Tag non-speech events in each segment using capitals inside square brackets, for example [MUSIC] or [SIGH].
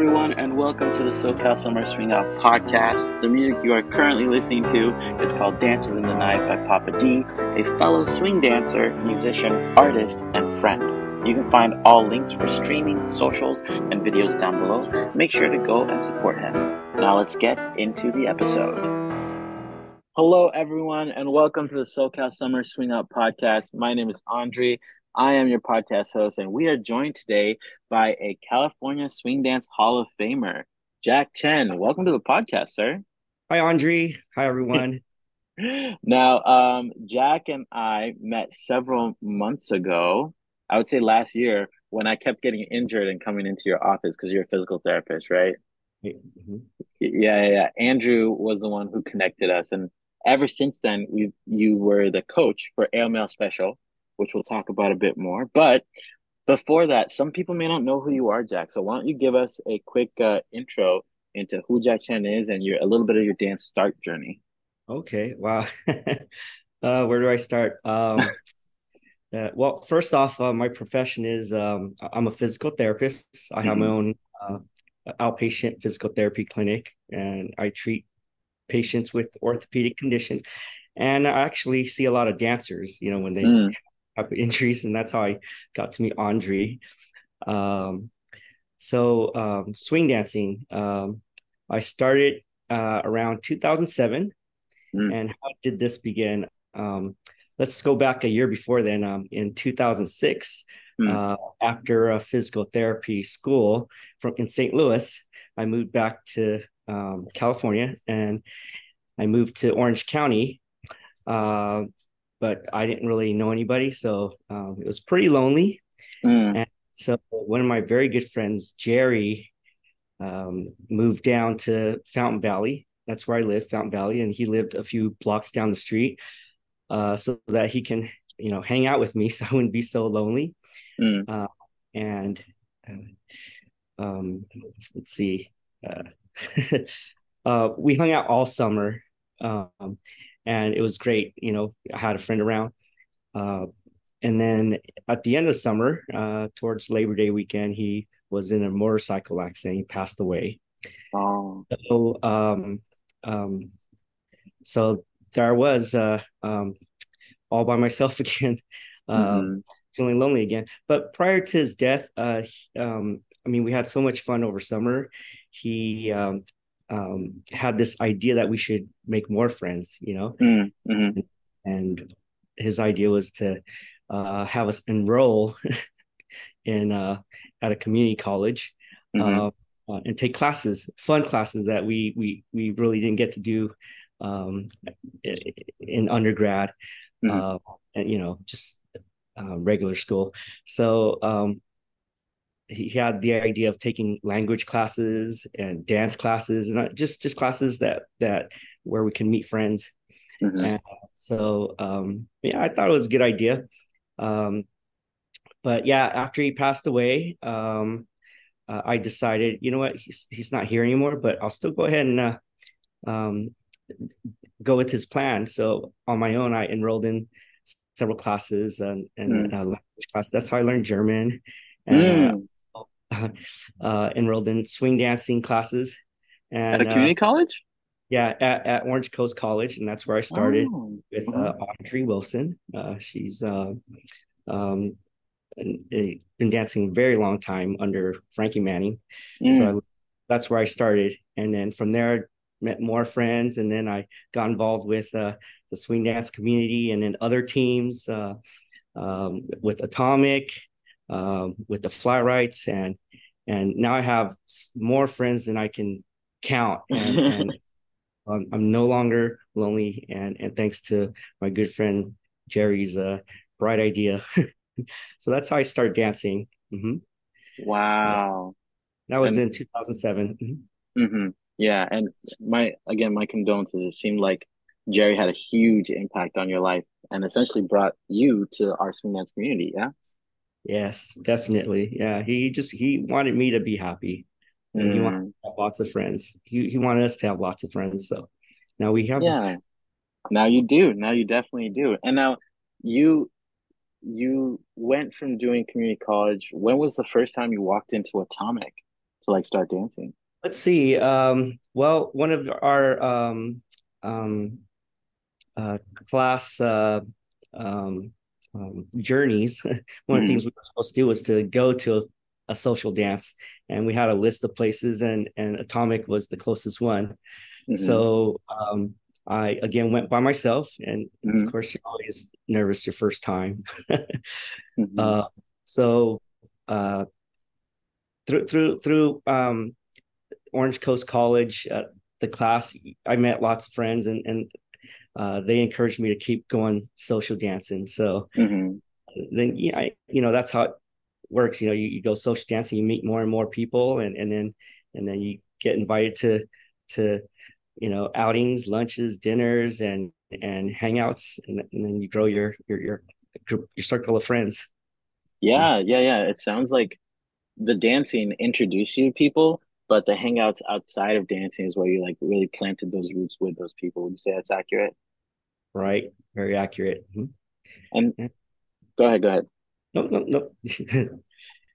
everyone, and welcome to the SoCal Summer Swing Out podcast. The music you are currently listening to is called Dances in the Night by Pappa D, a fellow swing dancer, musician, artist, and friend. You can find all links for streaming, socials, and videos down below. Make sure to go and support him. Now let's get into the episode. Hello, everyone, and welcome to the SoCal Summer Swing Out podcast. My name is Andre. I am your podcast host, and we are joined today by a California Swing Dance Hall of Famer, Jack Chen. Welcome to the podcast, sir. Hi, Andre. Hi, everyone. [LAUGHS] [LAUGHS] now, um, Jack and I met several months ago. I would say last year when I kept getting injured and coming into your office because you're a physical therapist, right? Mm-hmm. Yeah, yeah, yeah. Andrew was the one who connected us, and ever since then, we you were the coach for Airmail Special which we'll talk about a bit more. But before that, some people may not know who you are, Jack. So why don't you give us a quick uh, intro into who Jack Chen is and your a little bit of your dance start journey? Okay. Wow. [LAUGHS] uh, where do I start? Um, [LAUGHS] uh, well, first off, uh, my profession is um, I'm a physical therapist. I have mm-hmm. my own uh, outpatient physical therapy clinic, and I treat patients with orthopedic conditions. And I actually see a lot of dancers, you know, when they mm type of [LAUGHS] injuries, and that's how I got to meet Andre. Um, so um, swing dancing, um, I started uh, around 2007, mm. and how did this begin? Um, let's go back a year before then. Um, in 2006, mm. uh, after a physical therapy school from in St. Louis, I moved back to um, California, and I moved to Orange County. Uh, but I didn't really know anybody, so um, it was pretty lonely. Mm. And so one of my very good friends, Jerry, um, moved down to Fountain Valley. That's where I live, Fountain Valley, and he lived a few blocks down the street, uh, so that he can, you know, hang out with me, [LAUGHS] so I wouldn't be so lonely. Mm. Uh, and uh, um, let's see, uh, [LAUGHS] uh, we hung out all summer. Um, and it was great. You know, I had a friend around. Uh, and then at the end of summer, uh, towards Labor Day weekend, he was in a motorcycle accident. He passed away. Oh. So, um, um, so there I was, uh, um, all by [LAUGHS] myself again, um, mm-hmm. feeling lonely again. But prior to his death, uh, um, I mean, we had so much fun over summer. He um, had this idea that we should make more friends, you know, mm, mm-hmm. and his idea was to uh, have us enroll [LAUGHS] in uh, at a community college mm-hmm. uh, and take classes, fun classes that we we we really didn't get to do um, in undergrad, mm-hmm. Uh, and you know, just uh, regular school. So um, he had the idea of taking language classes and dance classes and just just classes that that where we can meet friends mm-hmm. and so um yeah i thought it was a good idea um but yeah after he passed away um uh, i decided you know what he's he's not here anymore but i'll still go ahead and uh, um go with his plan so on my own i enrolled in several classes and, and mm. uh, language classes that's how i learned german and, uh, mm. [LAUGHS] uh, enrolled in swing dancing classes. And, at a community uh, college? Yeah, at, at, Orange Coast College, and that's where I started oh, with uh. Audrey Wilson. Uh, she's uh, um, been dancing a very long time under Frankie Manning, mm. so I, that's where I started. And then from there, met more friends, and then I got involved with uh, the swing dance community, and then other teams um, with Atomic um, with the Fly-Rites and and now I have more friends than I can count [LAUGHS] and, and um, I'm no longer lonely and and thanks to my good friend Jerry's uh, bright idea. [LAUGHS] so that's how I started dancing. Mm-hmm. Wow. That was and, in 2007. Mm-hmm. Mm-hmm. Yeah, and my again my condolences. It seemed like Jerry had a huge impact on your life and essentially brought you to our swing dance community. Yeah. Yes, definitely. Yeah, he just he wanted me to be happy. Mm. He wanted lots of friends. He he wanted us to have lots of friends. So now we have. Yeah. Now you do. Now you definitely do. And now you you went from doing community college. When was the first time you walked into Atomic? to like start dancing? Let's see. Um, well, one of our um, um, uh, class uh, um, um, journeys, [LAUGHS] one mm-hmm. of the things we were supposed to do was to go to a social dance, and we had a list of places, and and Atomic was the closest one. Mm-hmm. So um, I again went by myself, and mm-hmm. of course you're always nervous your first time. [LAUGHS] mm-hmm. uh, so uh, through through through um, Orange Coast College, uh, the class, I met lots of friends, and and uh, they encouraged me to keep going social dancing. So mm-hmm. then, yeah, I, you know, that's how it works. You know, you, you go social dancing, you meet more and more people, and and then and then you get invited to to you know outings, lunches, dinners, and and hangouts, and, and then you grow your your your group, your circle of friends. Yeah, yeah, yeah. It sounds like the dancing introduced you to people, but the hangouts outside of dancing is where you like really planted those roots with those people. Would you say that's accurate? Right. Very accurate. Mm-hmm. And go ahead, go ahead. No, no, no. [LAUGHS]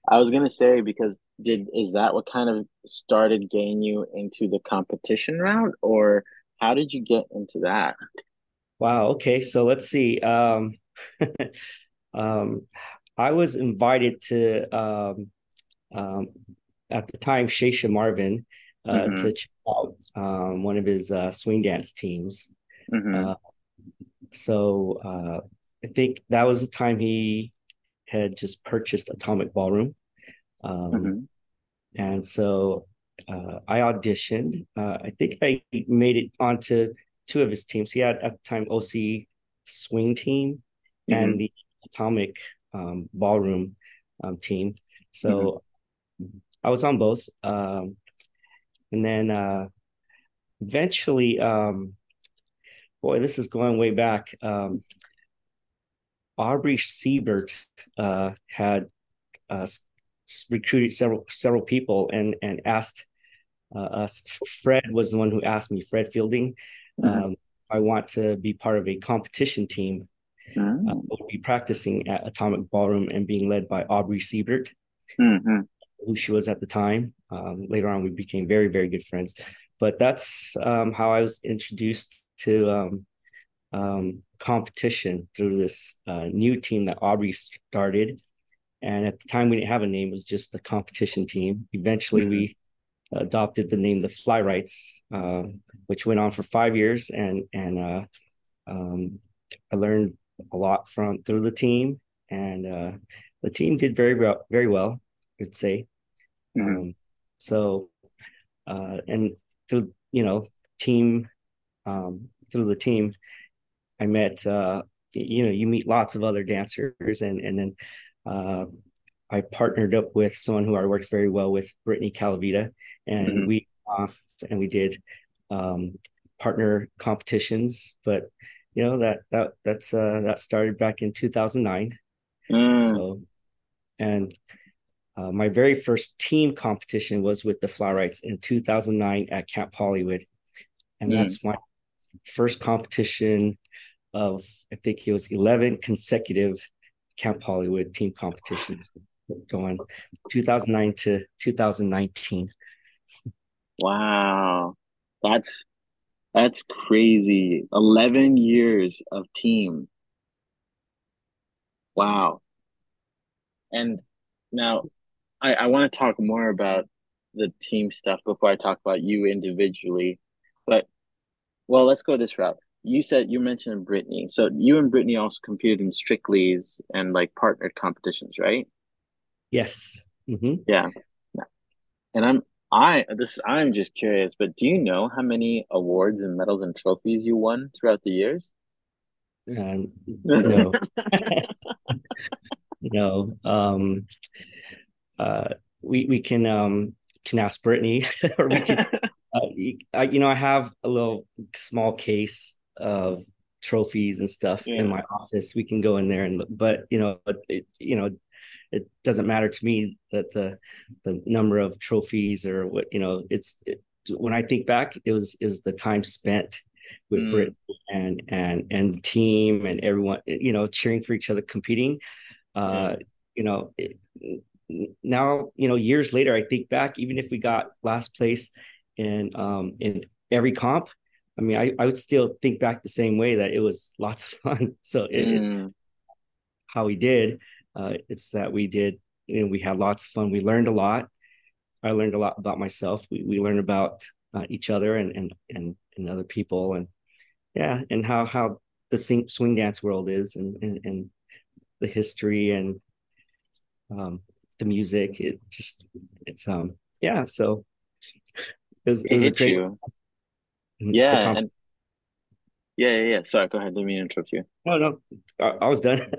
I was gonna say because did is that what kind of started getting you into the competition route, or how did you get into that? Wow. Okay. So let's see. Um, [LAUGHS] um, I was invited to um, um, at the time Shasha Marvin uh, mm-hmm. to check out um, one of his uh, swing dance teams. Mm-hmm. Uh, so uh, I think that was the time he had just purchased Atomic Ballroom. Um, mm-hmm. And so uh, I auditioned. Uh, I think I made it onto two of his teams. He had at the time OC Swing Team mm-hmm. and the Atomic um, Ballroom um, team. So mm-hmm. I was on both. Um, and then uh, eventually, um, boy, this is going way back. Um, Aubrey Siebert uh, had uh, recruited several several people and and asked uh, us. Fred was the one who asked me. Fred Fielding. Mm-hmm. Um, I want to be part of a competition team. Mm-hmm. Uh, we'll be practicing at Atomic Ballroom and being led by Aubrey Siebert, mm-hmm. Who she was at the time. Um, later on, we became very very good friends. But that's um, how I was introduced to um, um, competition through this uh, new team that Aubrey started. And at the time, we didn't have a name; it was just the competition team. Eventually, mm-hmm. we adopted the name the Fly-Rites, uh, which went on for five years, and and uh, um, I learned a lot from through the team, and uh, the team did very well. Very well, I'd say. Mm-hmm. Um, so, uh, and through you know team um, through the team, I met uh, you know you meet lots of other dancers, and and then uh, I partnered up with someone who I worked very well with, Brittany Calavita, and mm-hmm. we off and we did um, partner competitions. But you know that that that's uh, that started back in 2009. Mm. So, and uh, my very first team competition was with the Fly-Rites in 2009 at Camp Hollywood, and mm. that's my first competition of I think it was 11 consecutive Camp Hollywood team competitions going 2009 to 2019. Wow. That's that's crazy. 11 years of team. Wow. And now I, I want to talk more about the team stuff before I talk about you individually. But well, let's go this route you said you mentioned Brittany. So you and Brittany also competed in Strictly's and like partnered competitions, right? Yes. Mm-hmm. Yeah. And I'm I this I'm just curious, but do you know how many awards and medals and trophies you won throughout the years? Uh, no. [LAUGHS] [LAUGHS] no. Um uh we we can um can ask Brittany [LAUGHS] or we can [LAUGHS] uh, you know I have a little small case of trophies and stuff yeah. in my office. We can go in there and, but you know, it, you know, it doesn't matter to me that the the number of trophies or what you know. It's it, when I think back, it was is the time spent with mm. Brit and and and the team and everyone, you know, cheering for each other, competing. Uh, yeah. You know, it, now you know years later i think back even if we got last place in um in every comp i mean i, I would still think back the same way that it was [LAUGHS] lots of fun. So it, mm. it, how we did uh it's that we did you know we had lots of fun. We learned a lot. I learned a lot about myself. We, we learned about uh, each other and, and and and other people and yeah and how how the swing, swing dance world is and, and and the history and um the music. It just it's um yeah. So it was, it, it was hit great, you. Yeah, and yeah, yeah, yeah. Sorry, go ahead. Let me interrupt you. No, no, I, I was done.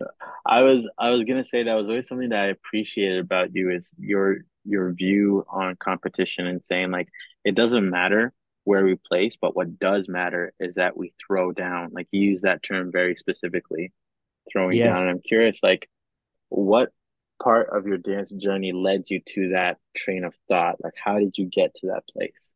[LAUGHS] I was I was gonna say that was always something that I appreciated about you is your your view on competition and saying like it doesn't matter where we place, but what does matter is that we throw down. Like you use that term very specifically, throwing yes. down. And I'm curious, like, what part of your dance journey led you to that train of thought? Like, how did you get to that place?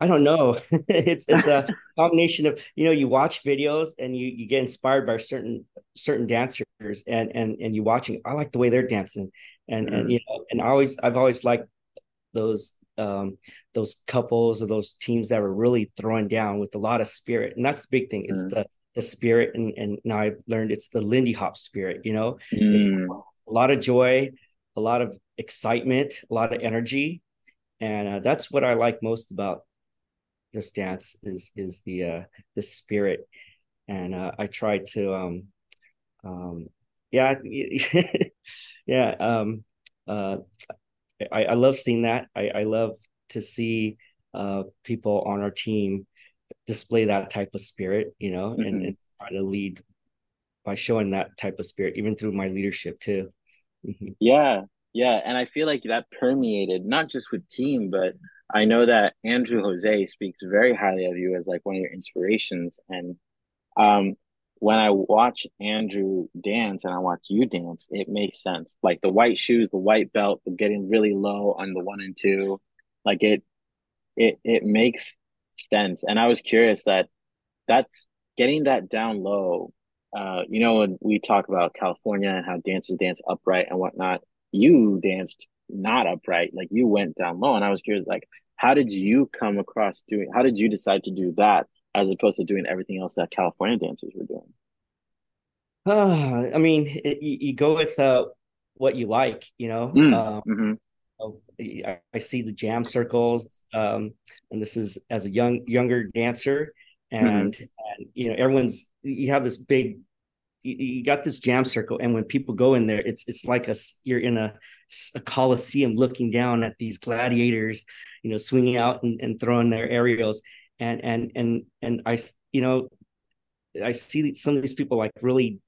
I don't know. [LAUGHS] it's it's a [LAUGHS] combination of you know you watch videos and you you get inspired by certain certain dancers and and and you watching. I like the way they're dancing, and mm. and you know and I always I've always liked those um those couples or those teams that were really throwing down with a lot of spirit, and that's the big thing. It's mm. the the spirit and and now I've learned it's the Lindy Hop spirit, you know. Mm. It's a lot of joy, a lot of excitement, a lot of energy. And uh, that's what I like most about this dance is is the uh the spirit. And uh, I try to um um yeah [LAUGHS] yeah um uh I, I love seeing that. I, I love to see uh people on our team display that type of spirit, you know, mm-hmm. and, and, try to lead by showing that type of spirit, even through my leadership too. Mm-hmm. Yeah, yeah, and I feel like that permeated not just with team, but I know that Andrew Jose speaks very highly of you as like one of your inspirations. And um, when I watch Andrew dance and I watch you dance, it makes sense. Like the white shoes, the white belt, the getting really low on the one and two, like it, it, it makes sense. And I was curious that that's getting that down low. Uh, you know, when we talk about California and how dancers dance upright and whatnot, you danced not upright. Like you went down low. And I was curious, like, how did you come across doing, how did you decide to do that as opposed to doing everything else that California dancers were doing? Uh, [SIGHS] I mean, it, you, you, go with uh, what you like, you know. Mm, um, mm-hmm. I, see the jam circles, um, and this is as a young younger dancer, and, mm-hmm. and you know everyone's you have this big you, you, got this jam circle, and when people go in there, it's it's like a you're in a, a coliseum looking down at these gladiators, you know, swinging out and, and throwing their aerials, and and and and I you know I see some of these people like really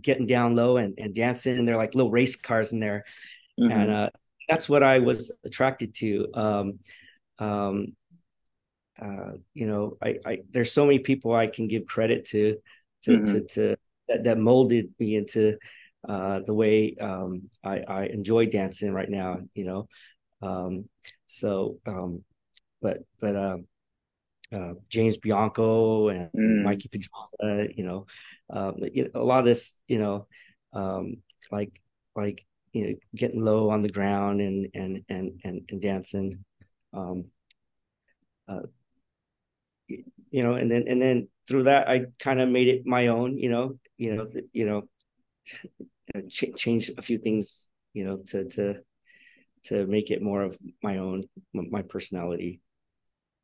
getting down low and, and dancing and they're like little race cars in there mm-hmm. and uh, that's what I was attracted to. Um, um, uh, you know, I, I, there's so many people I can give credit to, to, mm-hmm. to, to that, that, molded me into uh, the way um, I, I enjoy dancing right now. You know, um, so um, but but um, uh, James Bianco and mm. Mikey Pedraza, you know, um, a lot of this, you know, um, like like you know getting low on the ground and and and and, and dancing. Um uh you know and then and then through that i kind of made it my own you know you know you know [LAUGHS] ch- change a few things you know to to to make it more of my own my personality.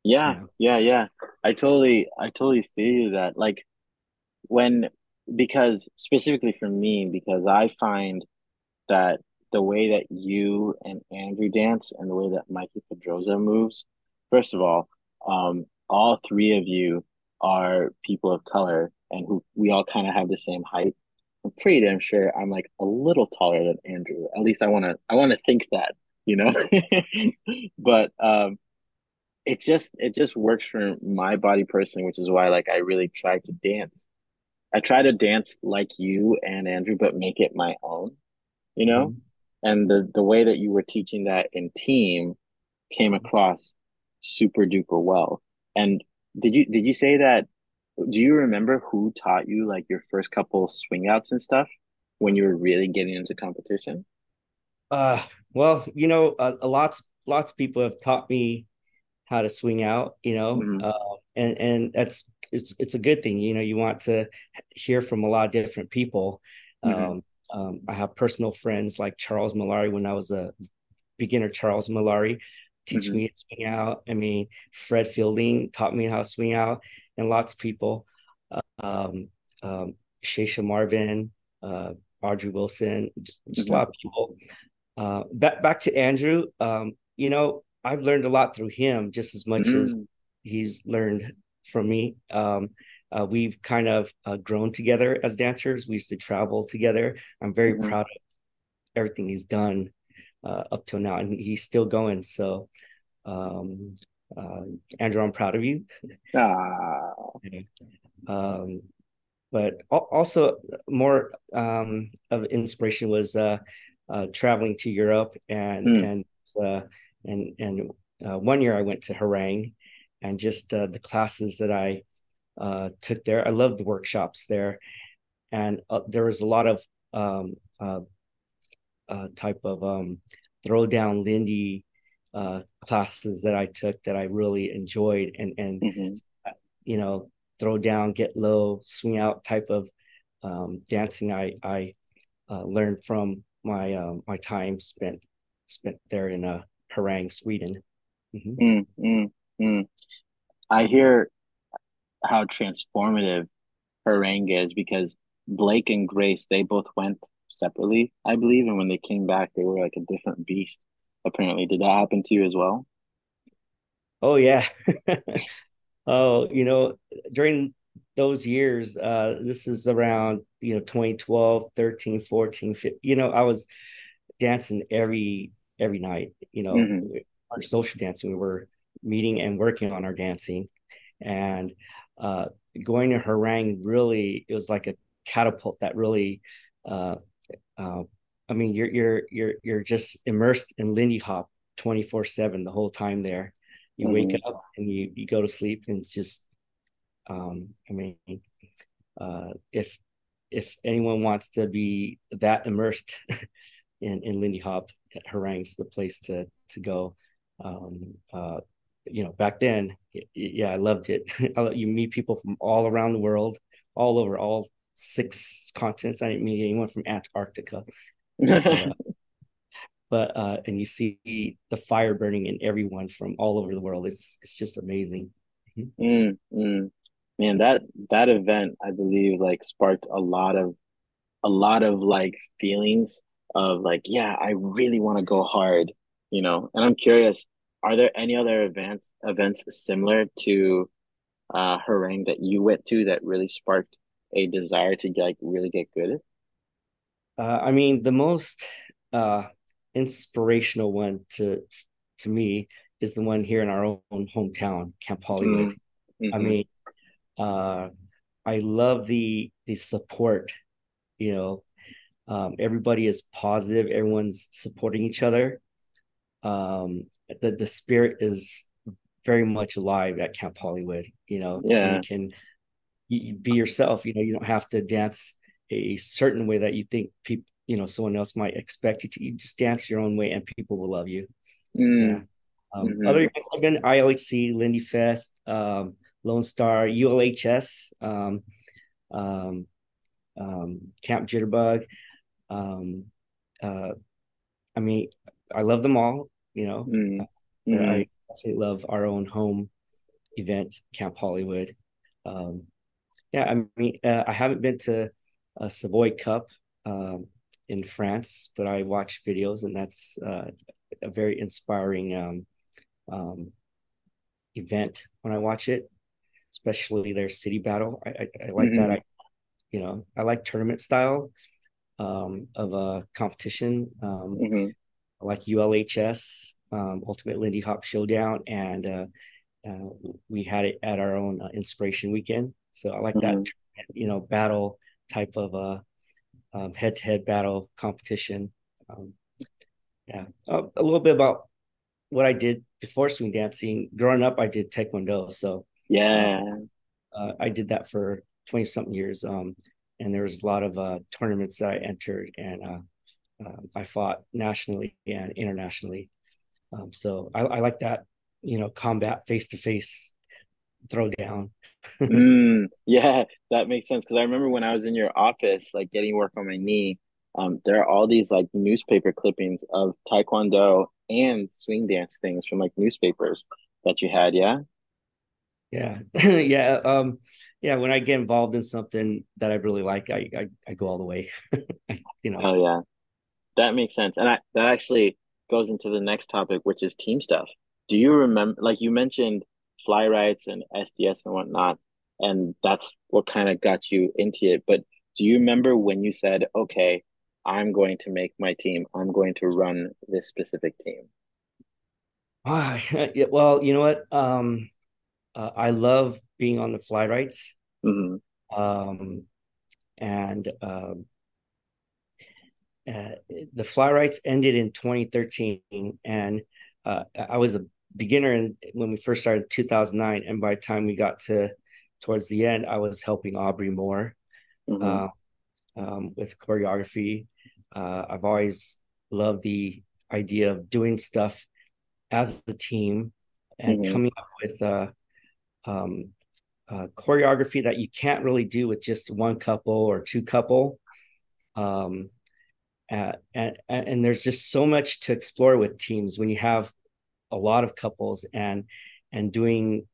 Yeah you know? yeah yeah. I totally i totally feel that like when because specifically for me because i find that the way that you and Andrew dance and the way that Mikey Pedroza moves, first of all, um, all three of you are people of color and who we all kind of have the same height. I'm pretty damn sure I'm like a little taller than Andrew. At least I want to I want to think that, you know. [LAUGHS] but um it just it just works for my body personally, which is why like I really try to dance. I try to dance like you and Andrew, but make it my own you know mm-hmm. And the the way that you were teaching that in team came across super duper well and did you did you say that do you remember who taught you like your first couple swing outs and stuff when you were really getting into competition Uh, well, you know, uh, lots lots of people have taught me how to swing out, you know, Mm-hmm. uh, and and that's it's it's a good thing. You know, you want to hear from a lot of different people. Mm-hmm. Um, I have personal friends like Charles Malari when I was a beginner. Charles Malari teach Mm-hmm. me to swing out. I mean, Fred Fielding taught me how to swing out, and lots of people. Um, um, Shasha Marvin, uh, Audrey Wilson, just, just a Mm-hmm. lot of people. Uh, back back to Andrew. Um, you know, I've learned a lot through him just as much as Mm-hmm. he's learned from me. Um, uh, we've kind of uh, grown together as dancers. We used to travel together. I'm very Mm-hmm. proud of everything he's done uh, up till now, and he's still going. So, um, uh, Andrew, I'm proud of you. Ah. [LAUGHS] Um, but also more um, of inspiration was uh, uh, traveling to Europe and Mm. and uh, and and uh, one year I went to Herräng and just uh, the classes that I uh, took there. I loved the workshops there, and uh, there was a lot of um, uh, uh, type of um, throw down Lindy uh, classes that I took that I really enjoyed, and and Mm-hmm. you know throw down, get low, swing out type of um, dancing I I uh, learned from my uh, my time spent spent there in uh, Herräng, Sweden. Mhm. Mm, mm, mm. I hear how transformative Herräng is because Blake and Grace, they both went separately, I believe, and when they came back, they were like a different beast. Apparently, did that happen to you as well? Oh yeah. [LAUGHS] Oh, you know, during those years, uh, this is around, you know, 2012, 13, 14, 15, you know, I was dancing every every night, you know, Mm-hmm. our social dancing. We were meeting and working on our dancing. And uh going to Herräng really it was like a catapult that really uh uh I mean you're you're you're you're just immersed in Lindy Hop 24/7 the whole time there. You wake Mm-hmm. up and you you go to sleep and it's just um I mean uh if if anyone wants to be that immersed [LAUGHS] in in Lindy Hop, Herräng's the place to to go. Um, uh, you know, back then, yeah, I loved it. [LAUGHS] you meet people from all around the world, all over, all six continents. I didn't meet anyone from Antarctica, but [LAUGHS] uh, [LAUGHS] but uh, and you see the fire burning in everyone from all over the world. It's it's just amazing. mm, mm. Man, that that event, I believe, like sparked a lot of a lot of like feelings of like, yeah, I really want to go hard, you know. And I'm curious, are there any other events events similar to uh Herräng that you went to that really sparked a desire to like really get good? Uh, I mean, the most uh, inspirational one to to me is the one here in our own hometown, Camp Hollywood. Mm, I hmm mean, uh, I love the the support. You know, um, everybody is positive. Everyone's supporting each other. Um, the the spirit is very much alive at Camp Hollywood. You know, you Yeah. can you, you be yourself. You know, you don't have to dance a certain way that you think people, you know, someone else might expect you to. You just dance your own way, and people will love you. Yeah. Mm, Um, other hmm events I've been ILHC, Lindy Fest, um, Lone Star, ULHS, um, um, um, Camp Jitterbug. Um, uh, I mean, I love them all, you know, mm, I absolutely love our own home event, Camp Hollywood. Um, yeah, I mean, uh, I haven't been to a Savoy Cup um, in France, but I watch videos, and that's uh, a very inspiring um, um, event when I watch it, especially their city battle. I, I, I like that. hmm I you know I like tournament style um, of a competition. Um, hmm I like ULHS, um, Ultimate Lindy Hop Showdown, and uh, uh, we had it at our own uh, Inspiration Weekend. So I like that hmm you know battle type of uh, um, head-to-head battle competition. Um, yeah, uh, a little bit about what I did before swing dancing. Growing up, I did Taekwondo, so uh, Yeah. uh, I did that for 20 something years. Um, and there was a lot of uh, tournaments that I entered, and uh, I fought nationally and internationally. Um, so I, I, like that, you know, combat face to face throwdown. [LAUGHS] mm, yeah, that makes sense. Because I remember when I was in your office, like getting work on my knee, um, there are all these like newspaper clippings of Taekwondo and swing dance things from like newspapers that you had. Yeah. Yeah, [LAUGHS] yeah, um, yeah. When I get involved in something that I really like, I I, I go all the way. [LAUGHS] you know. Oh yeah, that makes sense, and I, that actually goes into the next topic, which is team stuff. Do you remember, like you mentioned, Fly-Rites and SDS and whatnot, and that's what kind of got you into it. But do you remember when you said, "Okay, I'm going to make my team. I'm going to run this specific team"? Ah, [LAUGHS] yeah, well, you know what? Um, uh, I love being on the Fly-Rites. Mm-hmm. Um, and um, uh, the Fly-Rites ended in 2013, and uh, I was a beginner in, when we first started in 2009. And by the time we got to towards the end, I was helping Aubrey Moore mm-hmm. Uh, um, with choreography. Uh, I've always loved the idea of doing stuff as a team and mm-hmm. coming up with uh, um, uh, choreography that you can't really do with just one couple or two couple. Um, uh, and, and there's just so much to explore with teams when you have a lot of couples and and doing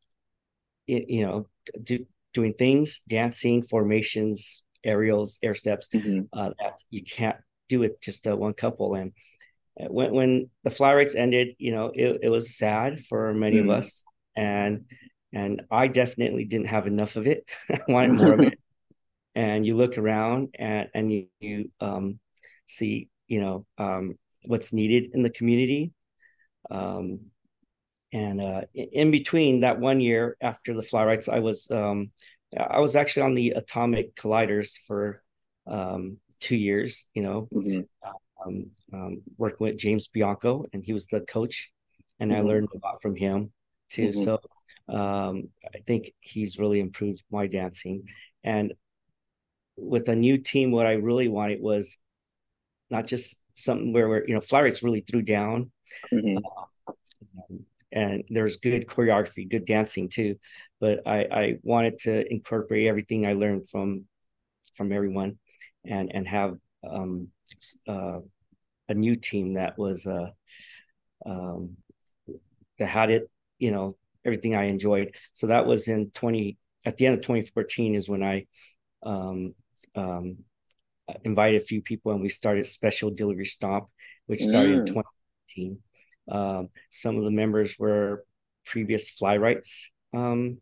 you know do, doing things dancing formations aerials air steps mm-hmm. uh, that you can't do with just uh, one couple and uh, when when the Fly-Rites ended you know it, it was sad for many mm-hmm. of us and and I definitely didn't have enough of it. [LAUGHS] I wanted [LAUGHS] more of it. And you look around and and you, you um, see you know um, what's needed in the community. Um, and uh, in between that one year after the Fly-Rites, I was um, I was actually on the atomic colliders for um, two years. You know, mm-hmm. um, um, working with James Bianco, and he was the coach, and mm-hmm. I learned a lot from him too. Mm-hmm. So um, I think he's really improved my dancing. And with a new team, what I really wanted was not just something where we're, you know, Fly-Rites really threw down. Mm-hmm. Uh, and there's good choreography, good dancing too. But I, I wanted to incorporate everything I learned from from everyone and and have um, uh, a new team that was uh, um, that had it, you know, everything I enjoyed. So that was in 20 at the end of 2014 is when I um, um, invited a few people and we started Special Delivery Stomp, which started mm. in 2015. Um, some of the members were previous Fly-Rites um,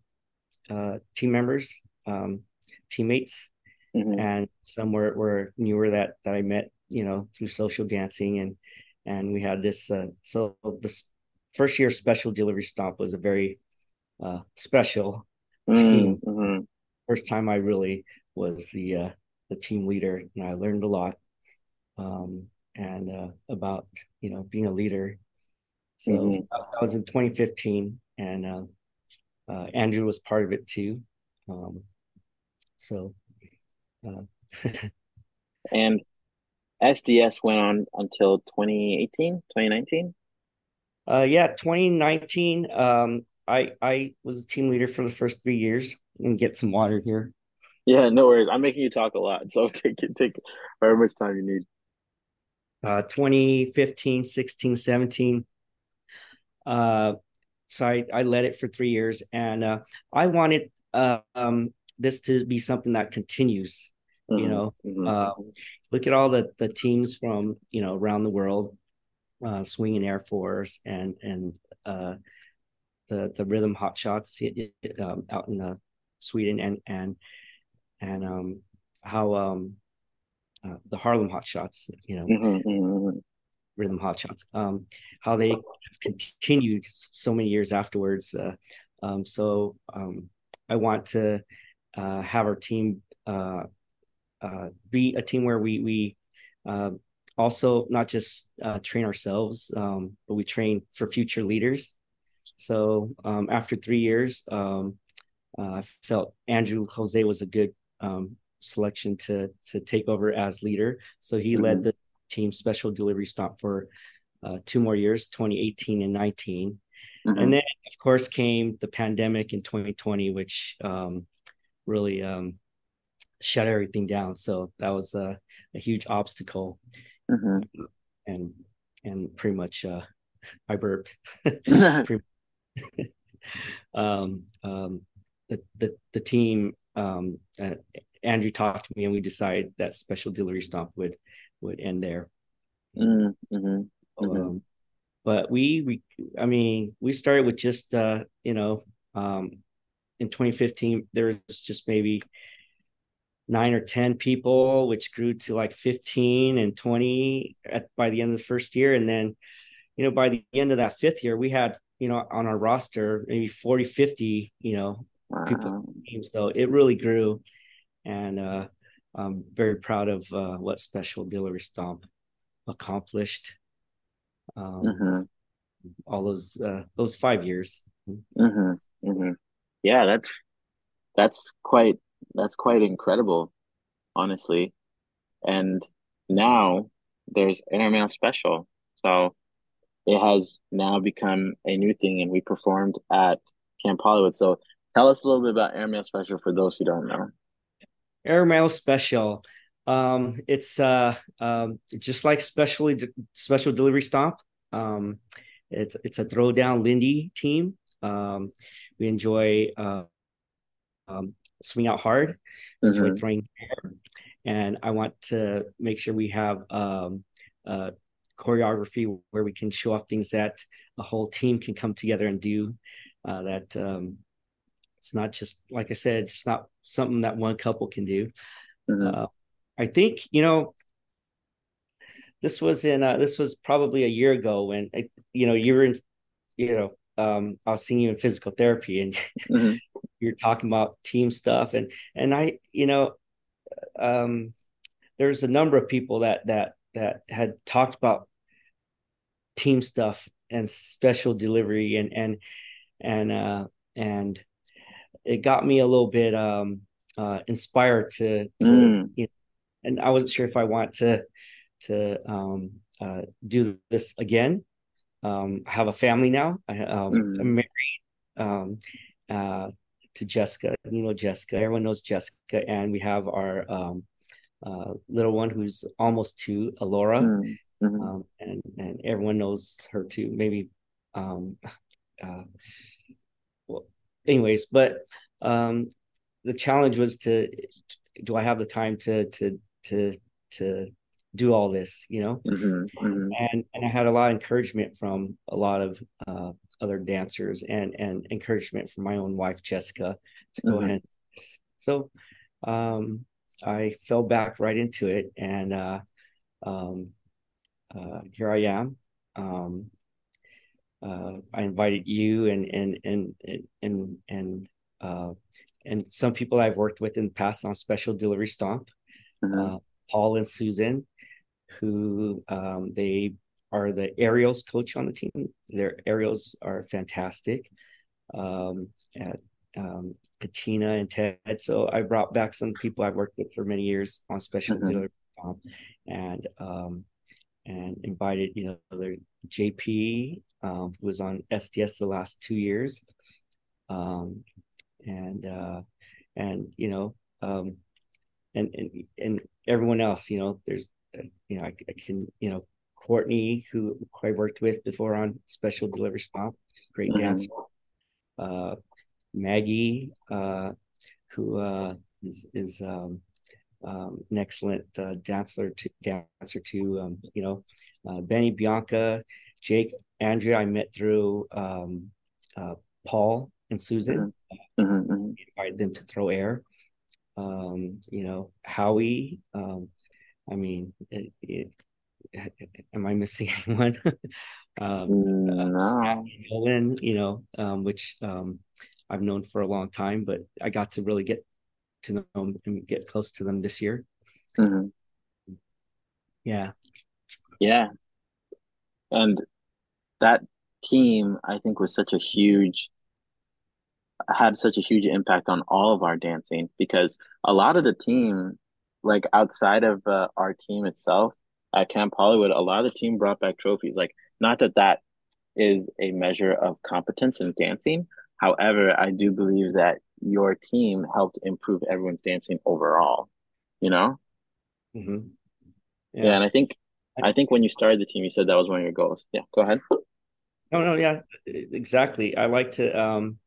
uh, team members, um, teammates, mm-hmm. and some were, were newer that that I met, you know, through social dancing and and we had this. Uh, so this first year special delivery stomp was a very uh, special mm, team. Mm-hmm. First time I really was the uh, the team leader, and I learned a lot um, and uh, about you know being a leader. So mm-hmm. that was in 2015, and uh, uh, Andrew was part of it too. Um, so, uh, [LAUGHS] and SDS went on until 2018, 2019. Uh, yeah, 2019. Um, I I was a team leader for the first three years. And get some water here. Yeah, no worries. I'm making you talk a lot, so [LAUGHS] take it take however much time you need. Uh, 2015, 16, 17. Uh, so I, I led it for three years, and uh, I wanted uh, um, this to be something that continues. Mm-hmm. You know, mm-hmm. uh, look at all the the teams from you know around the world uh, swinging Air Force and and uh, the the rhythm hot shots um, out in uh, Sweden and and and um, how um, uh, the Harlem hot shots, you know, mm-hmm, mm-hmm. rhythm hot shots, um, how they continued so many years afterwards. Uh, um, so um, I want to uh, have our team uh, uh, be a team where we we uh, also not just uh, train ourselves, um, but we train for future leaders. So um, after three years, um, uh, I felt Andrew Jose was a good um, selection to to take over as leader. So he mm-hmm. led the team special delivery stomp for uh, two more years, 2018 and 19. Mm-hmm. And then, of course, came the pandemic in 2020, which um, really um, shut everything down. So that was a, a huge obstacle. Mm-hmm. And and pretty much uh, I burped. [LAUGHS] [LAUGHS] [LAUGHS] um, um, the, the the team um, uh, Andrew talked to me and we decided that special delivery stomp would would end there. Mm-hmm. Mm-hmm. Um, but we we I mean we started with just uh, you know um, in 2015 there was just maybe nine or 10 people, which grew to like 15 and 20 at, by the end of the first year. And then, you know, by the end of that fifth year, we had, you know, on our roster, maybe 40, 50, you know, wow. people. So it really grew. And uh, I'm very proud of uh, what Special Delivery Stomp accomplished. Um, mm-hmm. All those uh, those five years. Mm-hmm. Mm-hmm. Yeah, that's that's quite that's quite incredible, honestly. And now there's Airmail Special. So it has now become a new thing, and we performed at Camp Hollywood. So tell us a little bit about Airmail Special for those who don't know. Airmail Special. Um, it's uh, um, just like specially special delivery stomp. Um, it's it's a throwdown Lindy team. Um, we enjoy uh, um, swing out hard, mm-hmm. enjoy throwing air, and I want to make sure we have um, uh, choreography where we can show off things that a whole team can come together and do. Uh, that um, it's not just like I said, just not something that one couple can do. Mm-hmm. Uh, I think you know this was in uh, this was probably a year ago when you know you were in you know um, I was seeing you in physical therapy and mm-hmm. [LAUGHS] you're talking about team stuff and and I you know um there's a number of people that that that had talked about team stuff and special delivery and and and uh and it got me a little bit um uh inspired to, to mm. you know, and I wasn't sure if I want to to um uh do this again um I have a family now I um mm. I'm married um uh to Jessica. You know Jessica. Everyone knows Jessica, and we have our um, uh, little one who's almost two, Alora, mm-hmm. um, and and everyone knows her too. Maybe, um, uh, well, anyways, but um, the challenge was to do I have the time to to to to do all this, you know? Mm-hmm, mm-hmm. And and I had a lot of encouragement from a lot of uh, other dancers and and encouragement from my own wife Jessica to go mm-hmm. ahead. So um, I fell back right into it, and uh, um, uh, here I am. Um, uh, I invited you and and and and and uh, and some people I've worked with in the past on special delivery stomp. Mm-hmm. Uh, Paul and Susan, who um, they are the aerials coach on the team. Their aerials are fantastic. Um, at um, Katina and Ted. So I brought back some people I've worked with for many years on special mm-hmm. dealer, um, and um, and invited you know their JP um, who was on SDS the last two years, um, and uh, and you know um, and and and everyone else. You know, there's you know I, I can you know Courtney, who I worked with before on Special Delivery Stomp, great mm-hmm. dancer. Uh, Maggie, uh, who uh, is, is um, um, an excellent uh, dancer to dancer to um, you know uh, Benny, Bianca, Jake, Andrea. I met through um, uh, Paul and Susan. Mm-hmm. mm-hmm. Invited them to throw air. Um, you know Howie. Um, I mean, it, it, [LAUGHS] am I missing [LAUGHS] anyone? um, no. Nolan, you know, um, which um, I've known for a long time, but I got to really get to know them and get close to them this year. Mm-hmm. Yeah. Yeah. And that team, I think, was such a huge, had such a huge impact on all of our dancing because a lot of the team, like outside of uh, our team itself, at Camp Hollywood, a lot of the team brought back trophies. Like, not that that is a measure of competence in dancing. However, I do believe that your team helped improve everyone's dancing overall. You know. Mm-hmm. Yeah. yeah, and I think I think when you started the team, you said that was one of your goals. Yeah, go ahead. No, no, yeah, exactly. I like to, um,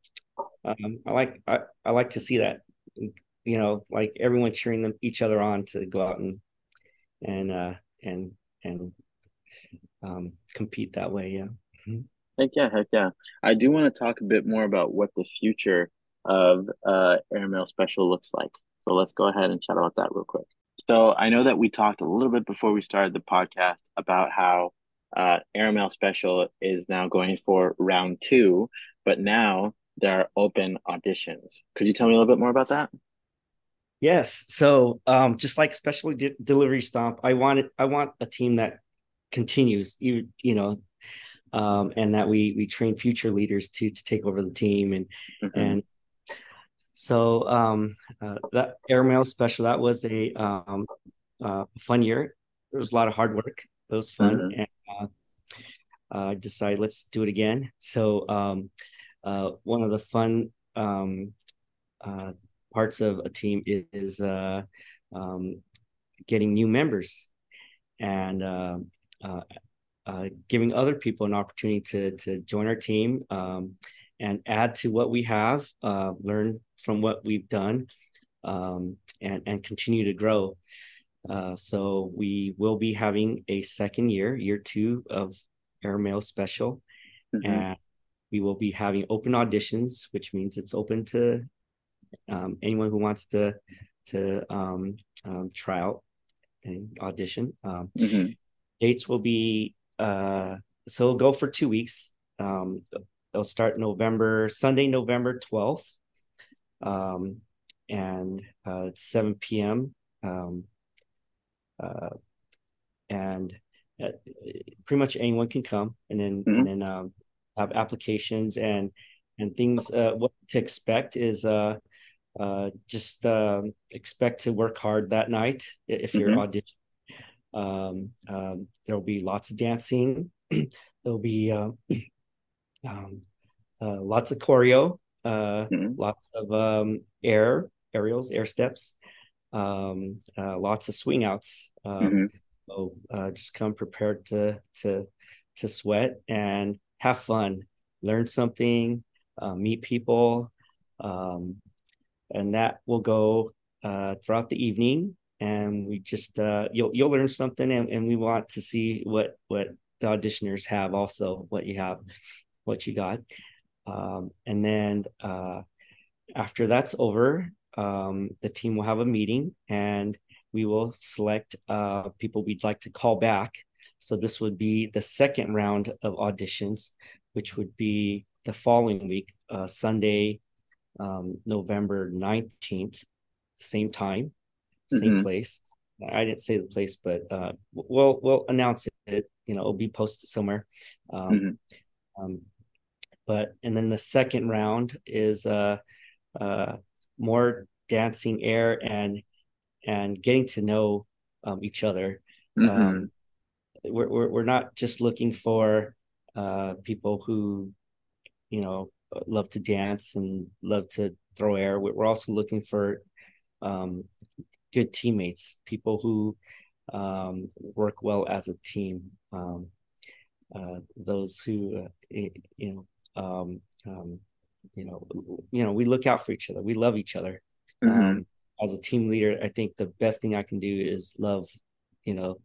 um, I like, I, I like to see that, you know, like everyone cheering them each other on to go out and, and, uh, and, and, um, compete that way. Yeah. Mm-hmm. Heck yeah, heck yeah. I do want to talk a bit more about what the future of uh Airmail Special looks like. So let's go ahead and chat about that real quick. So I know that we talked a little bit before we started the podcast about how uh, Airmail Special is now going for round two, but now there are open auditions. Could you tell me a little bit more about that? Yes. So, um, just like Special de- Delivery Stomp, I want I want a team that continues. You you know, um, and that we we train future leaders to to take over the team and mm-hmm. and so um, uh, that airmail special that was a um, uh, fun year. There was a lot of hard work. It was fun, mm-hmm. and uh, I uh, decided let's do it again. So um, uh, one of the fun um, uh, parts of a team is, um, getting new members and giving other people an opportunity to to join our team um, and add to what we have, learn from what we've done um, and, and continue to grow. Uh, so we will be having a second year, year two of Airmail Special, mm-hmm. and we will be having open auditions, which means it's open to um, anyone who wants to to um, um, try out and audition. Um, mm-hmm. Dates will be uh, so it'll go for two weeks. Um, they'll start November Sunday, November twelfth, um, and uh, it's 7 p.m. Um, uh, and uh, pretty much anyone can come, and then mm-hmm. and then um, have applications and and things. Uh, what to expect is uh, uh, just um, expect to work hard that night if you're mm-hmm. auditioning. Um, um, there will be lots of dancing. [CLEARS THROAT] There'll be uh, [CLEARS THROAT] um, uh, lots of choreo uh, mm-hmm. lots of um, air aerials, air steps, um, uh, lots of swing outs. Um, mm-hmm. So uh, just come prepared to to to sweat and have fun, learn something, uh, meet people, um, and that will go uh, throughout the evening. And we just uh, you'll you'll learn something, and, and we want to see what what the auditioners have also what you have, what you got. Um, and then uh, after that's over, um, the team will have a meeting and we will select uh, people we'd like to call back. So this would be the second round of auditions, which would be the following week, uh, Sunday, um, November 19th, same time, same mm-hmm. place. I didn't say the place, but uh, we'll we'll announce it. You know, it'll be posted somewhere. Um, mm-hmm. um, but and then the second round is uh, uh, more dancing air and and getting to know um, each other. Mm-hmm. Um, we're, we're we're not just looking for uh, people who you know love to dance and love to throw air. We're also looking for um, good teammates, people who um, work well as a team. Um, uh, those who uh, you know um, um, you know, you know, we look out for each other. We love each other. Mm-hmm. Um, as a team leader, I think the best thing I can do is love, you know,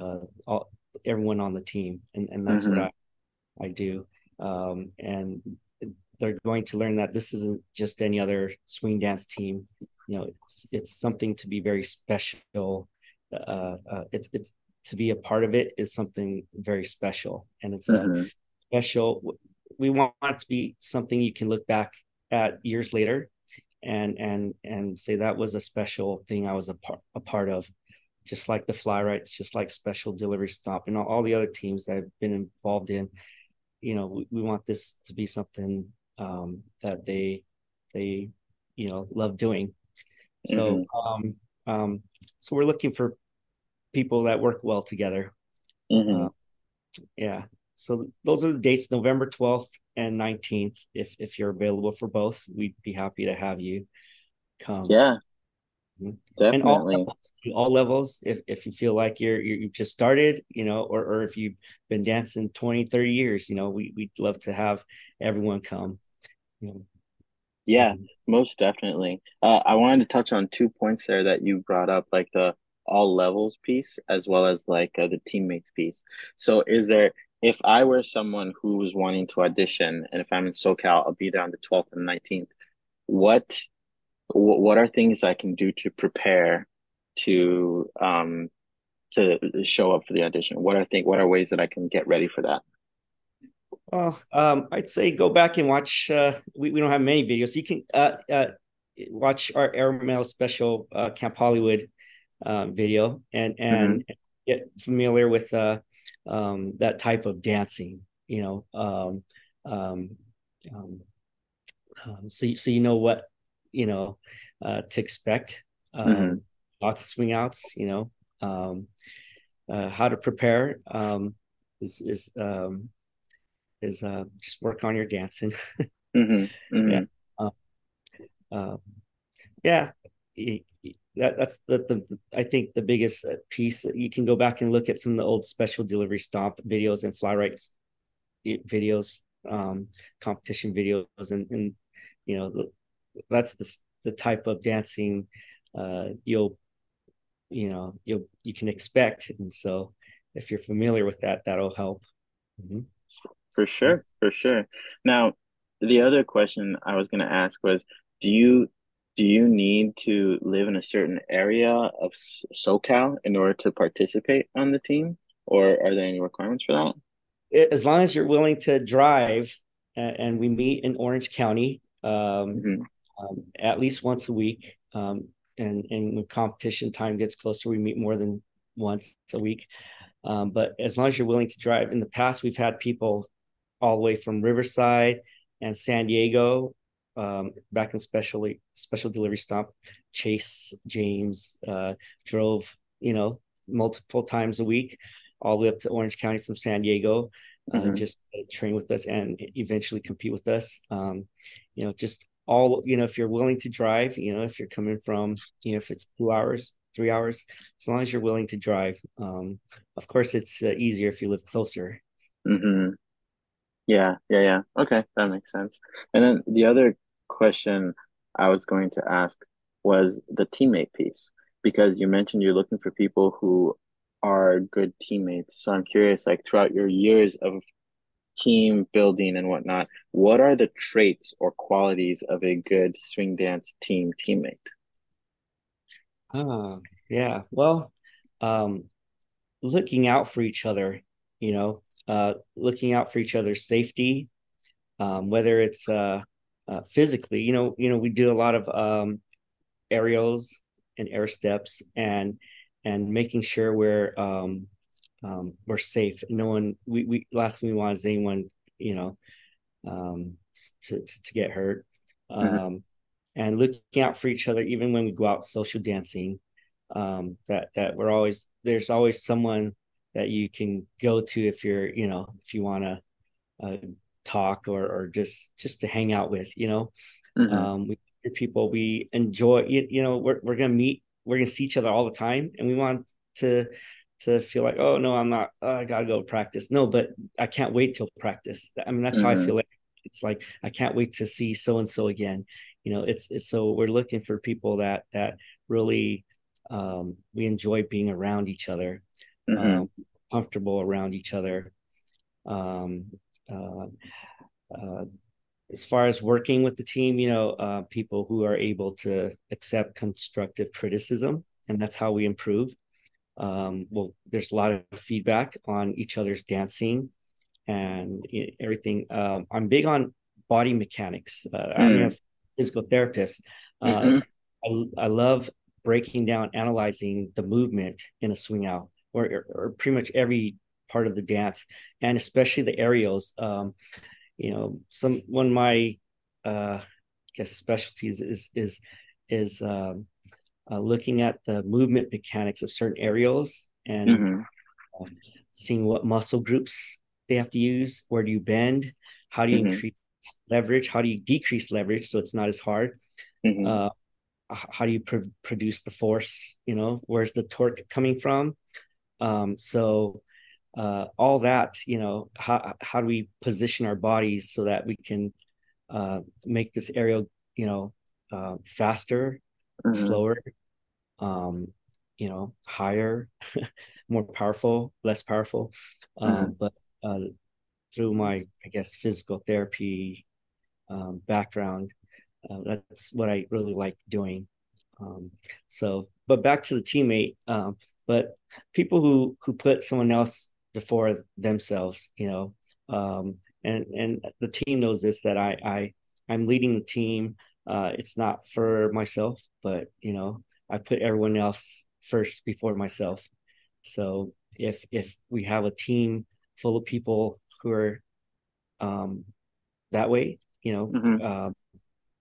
uh, all, everyone on the team, and and that's mm-hmm. what I I do. Um, and they're going to learn that this isn't just any other swing dance team. You know, it's it's something to be very special. Uh, uh, it's it's to be a part of it is something very special, and it's mm-hmm. a special we want it to be something you can look back at years later and and and say that was a special thing I was a part a part of, just like the Fly-Rites, just like Special Delivery Stomp, and all, all the other teams that I've been involved in. You know, we, we want this to be something um, that they they you know love doing. So mm-hmm. um, um, so we're looking for people that work well together. Mm-hmm. Uh, yeah. So those are the dates, November 12th and 19th. If if you're available for both, we'd be happy to have you come. Yeah. Mm-hmm. Definitely. And all levels, all levels if, if you feel like you're, you're you've just started, you know, or, or if you've been dancing 20, 30 years, you know, we, we'd love to have everyone come. You know. Yeah, um, most definitely. Uh, I wanted to touch on two points there that you brought up, like the all levels piece as well as like uh, the teammates piece. So is there if I were someone who was wanting to audition and if I'm in SoCal, I'll be there on the 12th and 19th. What what are things I can do to prepare to um to show up for the audition? What are think what are ways that I can get ready for that? Well, um, I'd say go back and watch. Uh, we, we don't have many videos. You can uh, uh, watch our Airmail special uh, Camp Hollywood uh, video and and mm-hmm. get familiar with uh, um, that type of dancing. You know, um, um, um, um so so you know what you know uh, to expect. Um, mm-hmm. Lots of swing outs. You know, um, uh, how to prepare um, is is um, is uh, just work on your dancing. [LAUGHS] mm-hmm. Mm-hmm. Yeah. Uh, uh, yeah that that's the, the I think the biggest uh, piece. You can go back and look at some of the old special delivery stomp videos and Fly-Rites videos, um, competition videos, and and you know that's the the type of dancing uh, you'll you know you'll you can expect, and so if you're familiar with that, that'll help. Mm-hmm. For sure, for sure. Now, the other question I was going to ask was, do you do you need to live in a certain area of SoCal in order to participate on the team, or are there any requirements for that? As long as you're willing to drive, and we meet in Orange County um, mm-hmm. um, at least once a week, um, and and when competition time gets closer, we meet more than once a week. Um, but as long as you're willing to drive, in the past we've had people all the way from Riverside and San Diego um, back in specially special delivery stomp. Chase James uh, drove, you know, multiple times a week, all the way up to Orange County from San Diego, uh, mm-hmm. just train with us and eventually compete with us. Um, you know, just all you know, if you're willing to drive, you know, if you're coming from, you know, if it's two hours, three hours, as long as you're willing to drive. Um, of course, it's uh, easier if you live closer. Mm-hmm. Yeah, yeah, yeah. Okay, that makes sense. And then the other question I was going to ask was the teammate piece because you mentioned you're looking for people who are good teammates. So I'm curious, like throughout your years of team building and whatnot, what are the traits or qualities of a good swing dance team teammate? Oh, yeah. Well, um, looking out for each other, you know, uh, looking out for each other's safety, um, whether it's uh, uh, physically. You know, you know, we do a lot of um, aerials and air steps, and and making sure we're um, um, we're safe. No one. We we last thing we want is anyone you know um, to to get hurt. Mm-hmm. Um, and looking out for each other, even when we go out social dancing. Um, that that we're always there's always someone that you can go to if you're you know if you want to uh, talk or or just just to hang out with you know mm-hmm. um we people we enjoy you, you know we're, we're gonna meet we're gonna see each other all the time and we want to to feel like oh no i'm not oh, i gotta go practice no but i can't wait till practice i mean that's mm-hmm. how i mm-hmm. feel like it's like i can't wait to see so and so again you know it's it's so we're looking for people that that really um we enjoy being around each other mm-hmm. um, comfortable around each other um uh, uh, as far as working with the team, you know, uh, people who are able to accept constructive criticism, and that's how we improve. Um, well, there's a lot of feedback on each other's dancing and everything. Um, I'm big on body mechanics. Uh, mm. I'm a physical therapist. Uh, mm-hmm. I, I love breaking down, analyzing the movement in a swing out, or, or pretty much every part of the dance, and especially the aerials. Um, you know, some one of my uh, I guess specialties is is is um, uh, looking at the movement mechanics of certain aerials and mm-hmm. uh, seeing what muscle groups they have to use. Where do you bend? How do you mm-hmm. increase leverage? How do you decrease leverage so it's not as hard? Mm-hmm. Uh, how do you pr- produce the force? You know, where's the torque coming from? Um, so uh, all that, you know, how how do we position our bodies so that we can uh, make this aerial, you know, uh, faster, mm-hmm. slower, um, you know, higher, [LAUGHS] more powerful, less powerful. Um, mm-hmm. but uh, through my, I guess, physical therapy um, background, uh, that's what I really like doing. Um, so, but back to the teammate. Um, but people who who put someone else before themselves, you know, um, and and the team knows this that I I I'm leading the team. Uh, it's not for myself, but you know, I put everyone else first before myself. So if if we have a team full of people who are um, that way, you know, mm-hmm. uh,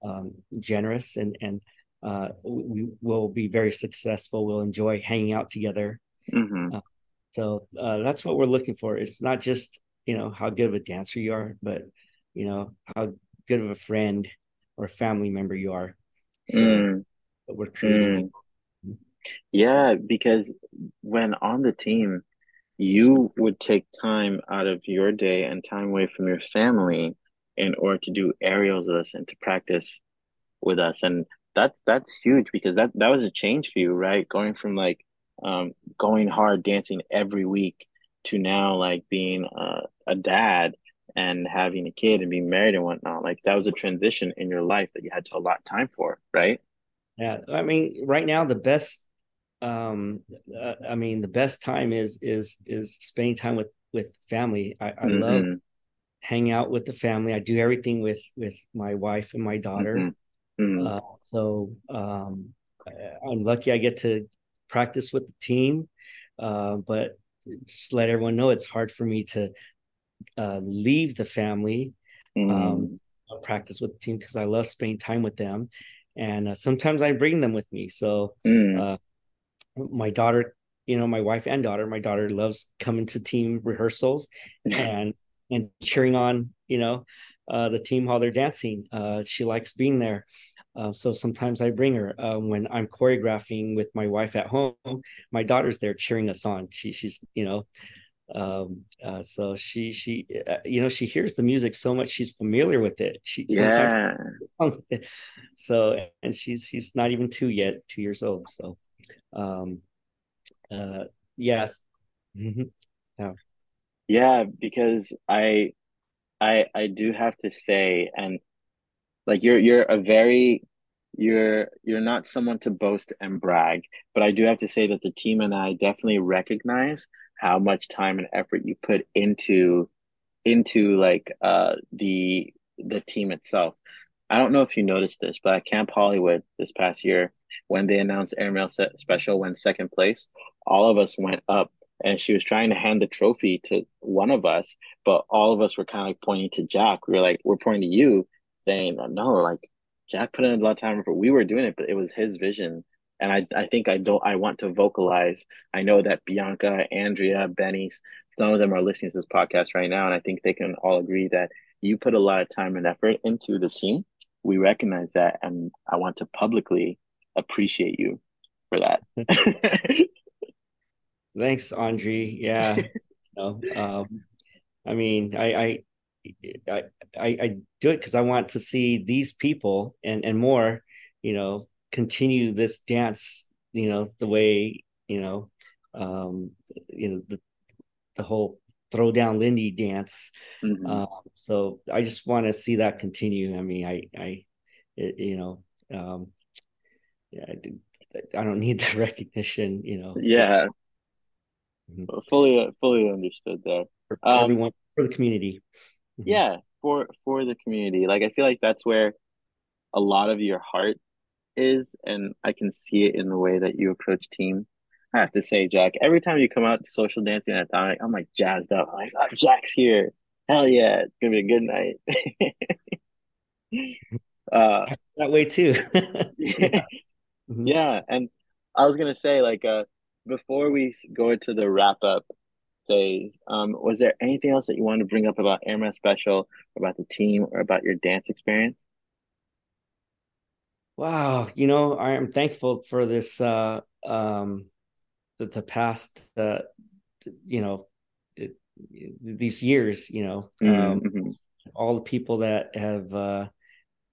um, generous and and uh, we will be very successful. We'll enjoy hanging out together. Mm-hmm. Uh, so uh, that's what we're looking for. It's not just you know how good of a dancer you are, but you know how good of a friend or family member you are. So mm. we're creating. Mm. Yeah, because when on the team, you would take time out of your day and time away from your family in order to do aerials with us and to practice with us. And that's that's huge because that that was a change for you, right? Going from like um, going hard dancing every week to now like being uh, a dad and having a kid and being married and whatnot. Like that was a transition in your life that you had to allot time for, right? Yeah, I mean, right now the best um uh, i mean the best time is is is spending time with with family i, I mm-hmm. love hang out with the family i do everything with with my wife and my daughter mm-hmm. Mm-hmm. Uh, so um i'm lucky i get to practice with the team uh, but just let everyone know it's hard for me to uh, leave the family um mm. practice with the team because i love spending time with them and uh, sometimes i bring them with me so mm. uh, my daughter, you know, my wife and daughter, my daughter loves coming to team rehearsals [LAUGHS] and and cheering on, you know, uh, the team while they're dancing. Uh, she likes being there. Uh, so sometimes I bring her uh, when I'm choreographing with my wife at home. My daughter's there cheering us on. She, she's, you know, um, uh, so she, she, uh, you know, she hears the music so much she's familiar with it. She yeah. [LAUGHS] So and she's she's not even two yet, two years old. So um, uh, yes. Mm-hmm. yeah. Yeah, because I, I, I do have to say, and like you're, you're a very, you're, you're not someone to boast and brag, but I do have to say that the team and I definitely recognize how much time and effort you put into, into like uh the the team itself. I don't know if you noticed this, but at Camp Hollywood this past year, when they announced Airmail Special went second place, all of us went up and she was trying to hand the trophy to one of us, but all of us were kind of like pointing to Jack. We were like, we're pointing to you, saying, no, like Jack put in a lot of time for we were doing it, but it was his vision. And I, I think I don't, I want to vocalize. I know that Bianca, Andrea, Benny, some of them are listening to this podcast right now, and I think they can all agree that you put a lot of time and effort into the team. We recognize that, and I want to publicly appreciate you for that. [LAUGHS] Thanks, Andre. Yeah. [LAUGHS] no, um, I mean, I, I, I, I, do it because I want to see these people and and more, you know, continue this dance, you know, the way you know, um, you know, the the whole throw down Lindy dance. Mm-hmm. Uh, so I just want to see that continue. I mean, I, I, it, you know, um, yeah, I, I don't need [LAUGHS] the recognition, you know. Yeah. Mm-hmm. Fully, fully understood there. For, um, everyone, for the community. Mm-hmm. Yeah, for for the community. Like I feel like that's where a lot of your heart is, and I can see it in the way that you approach team. I have to say, Jack, every time you come out to social dancing at Atomic, I'm like jazzed up. I'm like, oh, Jack's here. Hell yeah, it's gonna be a good night. [LAUGHS] uh, that way too. [LAUGHS] [LAUGHS] yeah. Mm-hmm. Yeah, and I was gonna say like uh before we go into the wrap up phase, um, was there anything else that you wanted to bring up about Airmail Special, about the team, or about your dance experience? Wow, you know, I am thankful for this uh um the, the past uh you know it, these years, you know, um Mm-hmm. all the people that have uh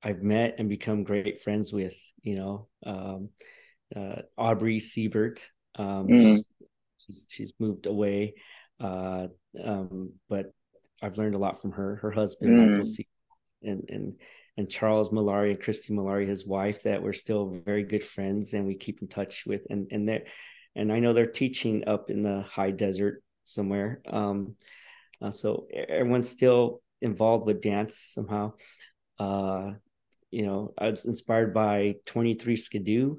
I've met and become great friends with, you know, um uh Aubrey Siebert, um Mm-hmm. she's, she's moved away uh um but I've learned a lot from her, her husband Mm. Michael C and and and Charles Malari and Christy Malari, his wife, that we're still very good friends and we keep in touch with. And and they and I know they're teaching up in the high desert somewhere. Um, uh, so everyone's still involved with dance somehow. Uh, you know, I was inspired by 23 Skidoo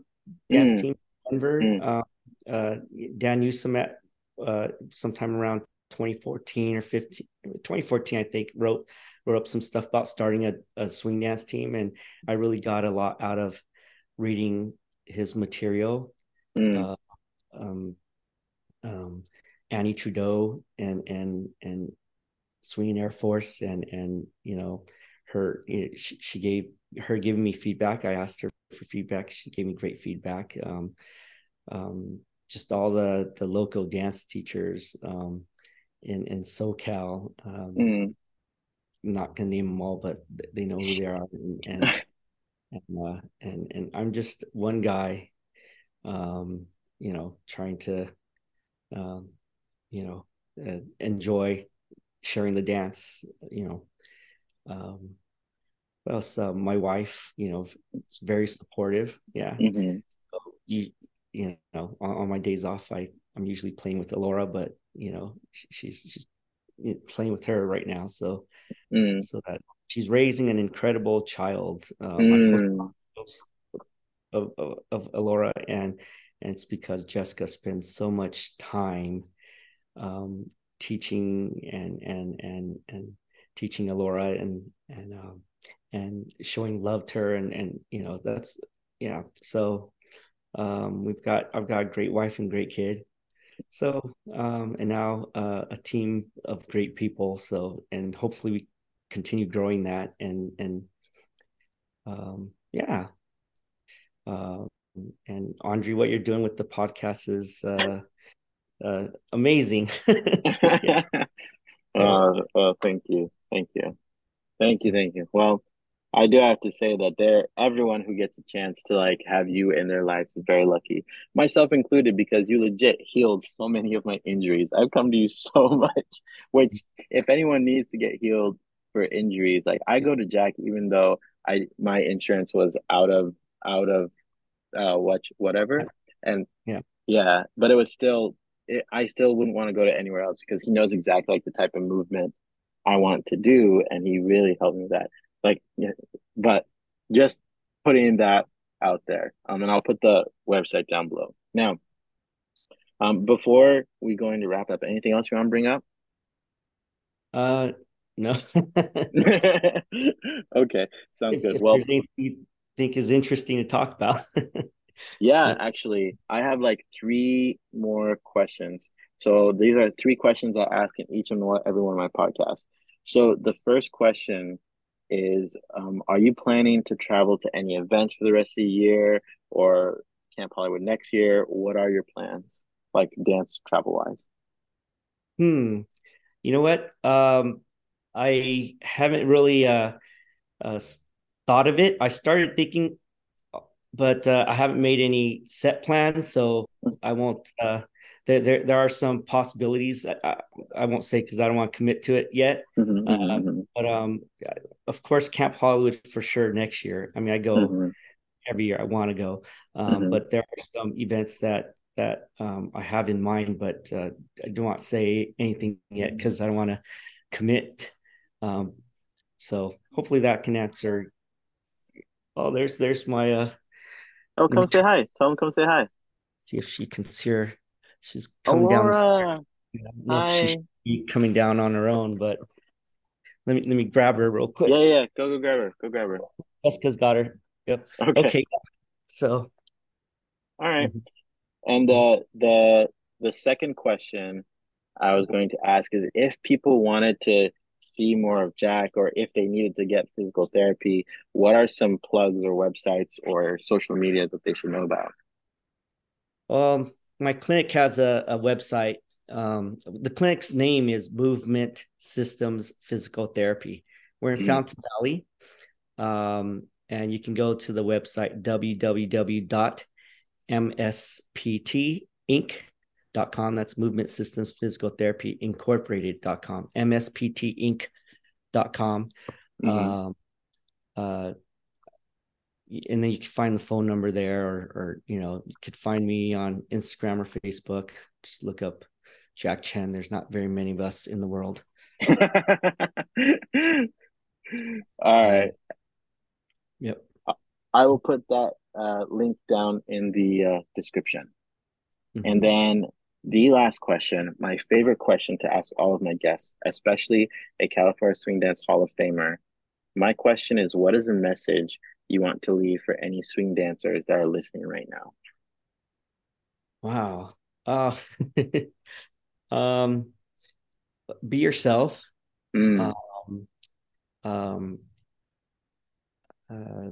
dance Mm. team Denver. Mm. Uh, uh, Dan at uh, sometime around 2014 or 15, 2014, I think, wrote wrote up some stuff about starting a, a swing dance team, and I really got a lot out of reading his material. Mm. Uh, um, um, Annie Trudeau and and and Swinging Air Force, and and you know her, she, she gave her giving me feedback. I asked her for feedback. She gave me great feedback. Um, um, just all the the local dance teachers um, in in SoCal. Um, Mm. Not gonna name them all, but they know who they are, and and [LAUGHS] and, uh, and, and I'm just one guy, um, you know, trying to, um, you know, uh, enjoy sharing the dance, you know. Um, what else? Uh, my wife, you know, is very supportive. Yeah. Mhm. So you, you know, on, on my days off, I I'm usually playing with Alora, but you know, she, she's she's playing with her right now. So Mm. so that she's raising an incredible child. Um, Mm. Of, of of Alora, and and it's because Jessica spends so much time um, teaching and and and and teaching Alora and and um, and showing love to her, and and you know that's yeah. So um, we've got I've got a great wife and great kid. So um, and now uh, a team of great people. So and hopefully we continue growing that and and um, yeah. Uh, and Andre, what you're doing with the podcast is uh, uh, amazing. [LAUGHS] [LAUGHS] uh, uh, thank you, thank you, thank you, thank you. Well, I do have to say that there, everyone who gets a chance to like have you in their lives is very lucky, myself included, because you legit healed so many of my injuries. I've come to you [LAUGHS] so much, which if anyone needs to get healed for injuries, like I go to Jack, even though I my insurance was out of out of uh what whatever, and Yeah. yeah, but it was still it, I still wouldn't want to go to anywhere else because he knows exactly like the type of movement I want to do, and he really helped me with that. Like, but just putting that out there, um, and I'll put the website down below. Now, um, before we go into wrap up, anything else you want to bring up? Uh, no. [LAUGHS] [LAUGHS] Okay, sounds if, good. if Well, you think is interesting to talk about. [LAUGHS] Yeah, actually, I have like three more questions. So these are three questions I'll ask in each and every one of my podcasts. So the first question is, um, are you planning to travel to any events for the rest of the year or Camp Hollywood next year? What are your plans, like dance travel wise? Hmm. You know what? Um, I haven't really uh, uh thought of it. I started thinking, but uh, I haven't made any set plans, so I won't. There, there, there are some possibilities. I, I, I won't say because I don't want to commit to it yet. Mhm, Uh, mhm, but um, of course, Camp Hollywood for sure next year. I mean, I go mhm, every year. I want to go, um, mhm. but there are some events that that um, I have in mind, but uh, I don't want to say anything yet because I don't want to commit. Um, so hopefully that can answer. Oh, there's there's my uh. Oh, come say hi. Tell them come say hi. see if she can see her. She's coming down the stairs. I don't know if she should be coming down on her own, but let me let me grab her real quick. Yeah, yeah, yeah. Go, go grab her. Go grab her. Jessica's got her. Yep. Okay. Okay. So All right. And uh, the the second question I was going to ask is if people wanted to see more of Jack or if they needed to get physical therapy, what are some plugs or websites or social media that they should know about? Um, my clinic has a, a website. Um, the clinic's name is Movement Systems Physical Therapy. We're in mm-hmm. Fountain Valley. Um, and you can go to the website www.msptinc.com. That's Movement Systems Physical Therapy Incorporated.com. msptinc.com. Mm-hmm. Um, uh, and then you can find the phone number there, or, or you know, you could find me on Instagram or Facebook. Just look up Jack Chen. There's not very many of us in the world. [LAUGHS] All right. Yep. I will put that uh, link down in the uh, description. Mm-hmm. And then the last question, my favorite question to ask all of my guests, especially a California Swing Dance Hall of Famer. My question is what is the message you want to leave for any swing dancers that are listening right now? Wow. Uh, [LAUGHS] um, be yourself. Mm. Um, um, uh,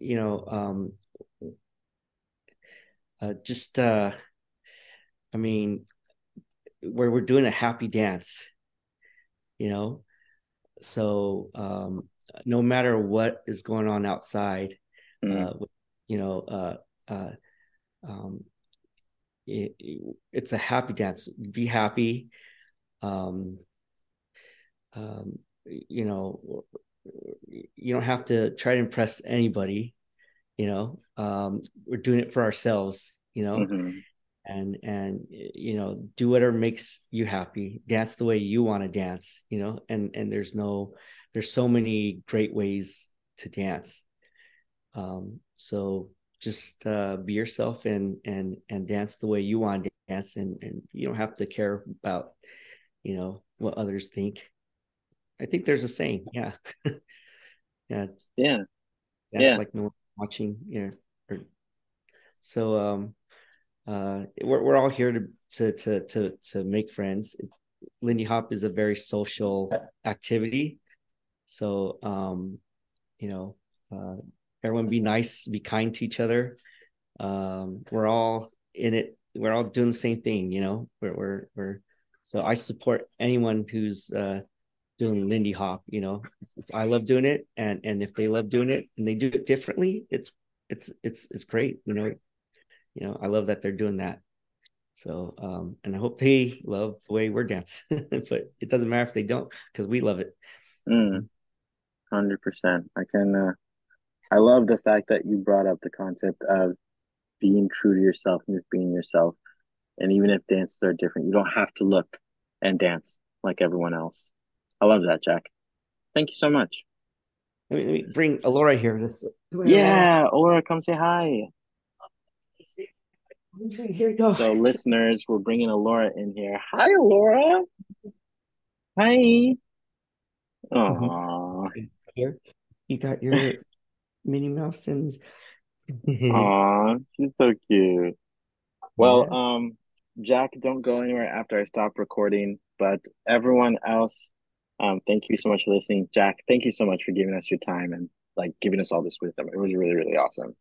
you know, um, uh, just, uh, I mean, where we're doing a happy dance, you know, so um, no matter what is going on outside, mm. uh, you know, uh, uh, um, it, it's a happy dance. Be happy. Um, um, you know, you don't have to try to impress anybody you know um, we're doing it for ourselves you know mm-hmm. and and you know do whatever makes you happy dance the way you want to dance you know and and there's no there's so many great ways to dance um so just uh be yourself and and and dance the way you want to dance and and you don't have to care about you know what others think I think there's a saying. Yeah. [LAUGHS] yeah. Yeah. That's yeah. like no watching. Yeah. Or, so um uh we're we're all here to to to to to make friends. It's Lindy Hop is a very social activity. So um, you know, uh everyone be nice, be kind to each other. Um, we're all in it, we're all doing the same thing, you know. We're we're we're so I support anyone who's uh doing Lindy Hop. You know, it's, it's, I love doing it, and and if they love doing it and they do it differently, it's it's it's it's great. You know, you know, I love that they're doing that. So, um, and I hope they love the way we're dancing, [LAUGHS] but it doesn't matter if they don't because we love it. Mm, hundred percent. I can. Uh, I love the fact that you brought up the concept of being true to yourself and just being yourself. And even if dances are different, you don't have to look and dance like everyone else. I love that, Jack. Thank you so much. Let me, let me bring Alora here. Yeah, Alora, come say hi. Here you go. So, listeners, we're bringing Alora in here. Hi, Alora. Hi. Aww. Here, you got your [LAUGHS] Minnie Mouse and. Aww, she's so cute. Well, yeah. um, Jack, don't go anywhere after I stop recording. But everyone else, um, thank you so much for listening, Jack. Thank you so much for giving us your time and like giving us all this wisdom. It was really, really awesome.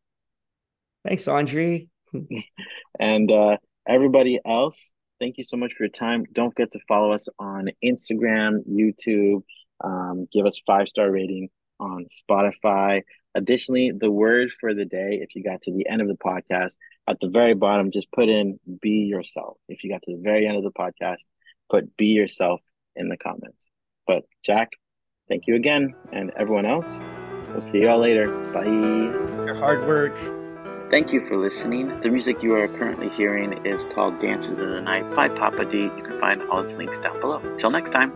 Thanks, Andre. [LAUGHS] and uh, everybody else, thank you so much for your time. Don't forget to follow us on Instagram, YouTube. Um, give us five star rating on Spotify. Additionally, the word for the day, if you got to the end of the podcast, at the very bottom, just put in be yourself. If you got to the very end of the podcast, put be yourself in the comments. But Jack, thank you again. And everyone else, we'll see you all later. Bye. Your hard work. Thank you for listening. The music you are currently hearing is called Dances in the Night by Pappa D. You can find all its links down below. Till next time.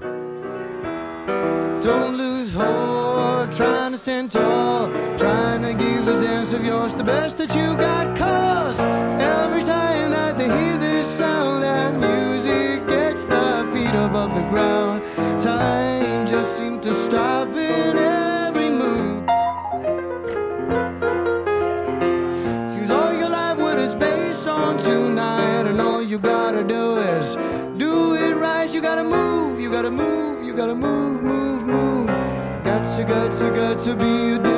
Don't lose hope, trying to stand tall, trying to give this dance of yours the best that you got. Cause every time that they hear this sound, that music gets the feet above the ground. Time just seemed to stop in every move. Seems all your life what is based on tonight, and all you gotta do is do it right. You gotta move, you gotta move, you move, move, move. Got to, be a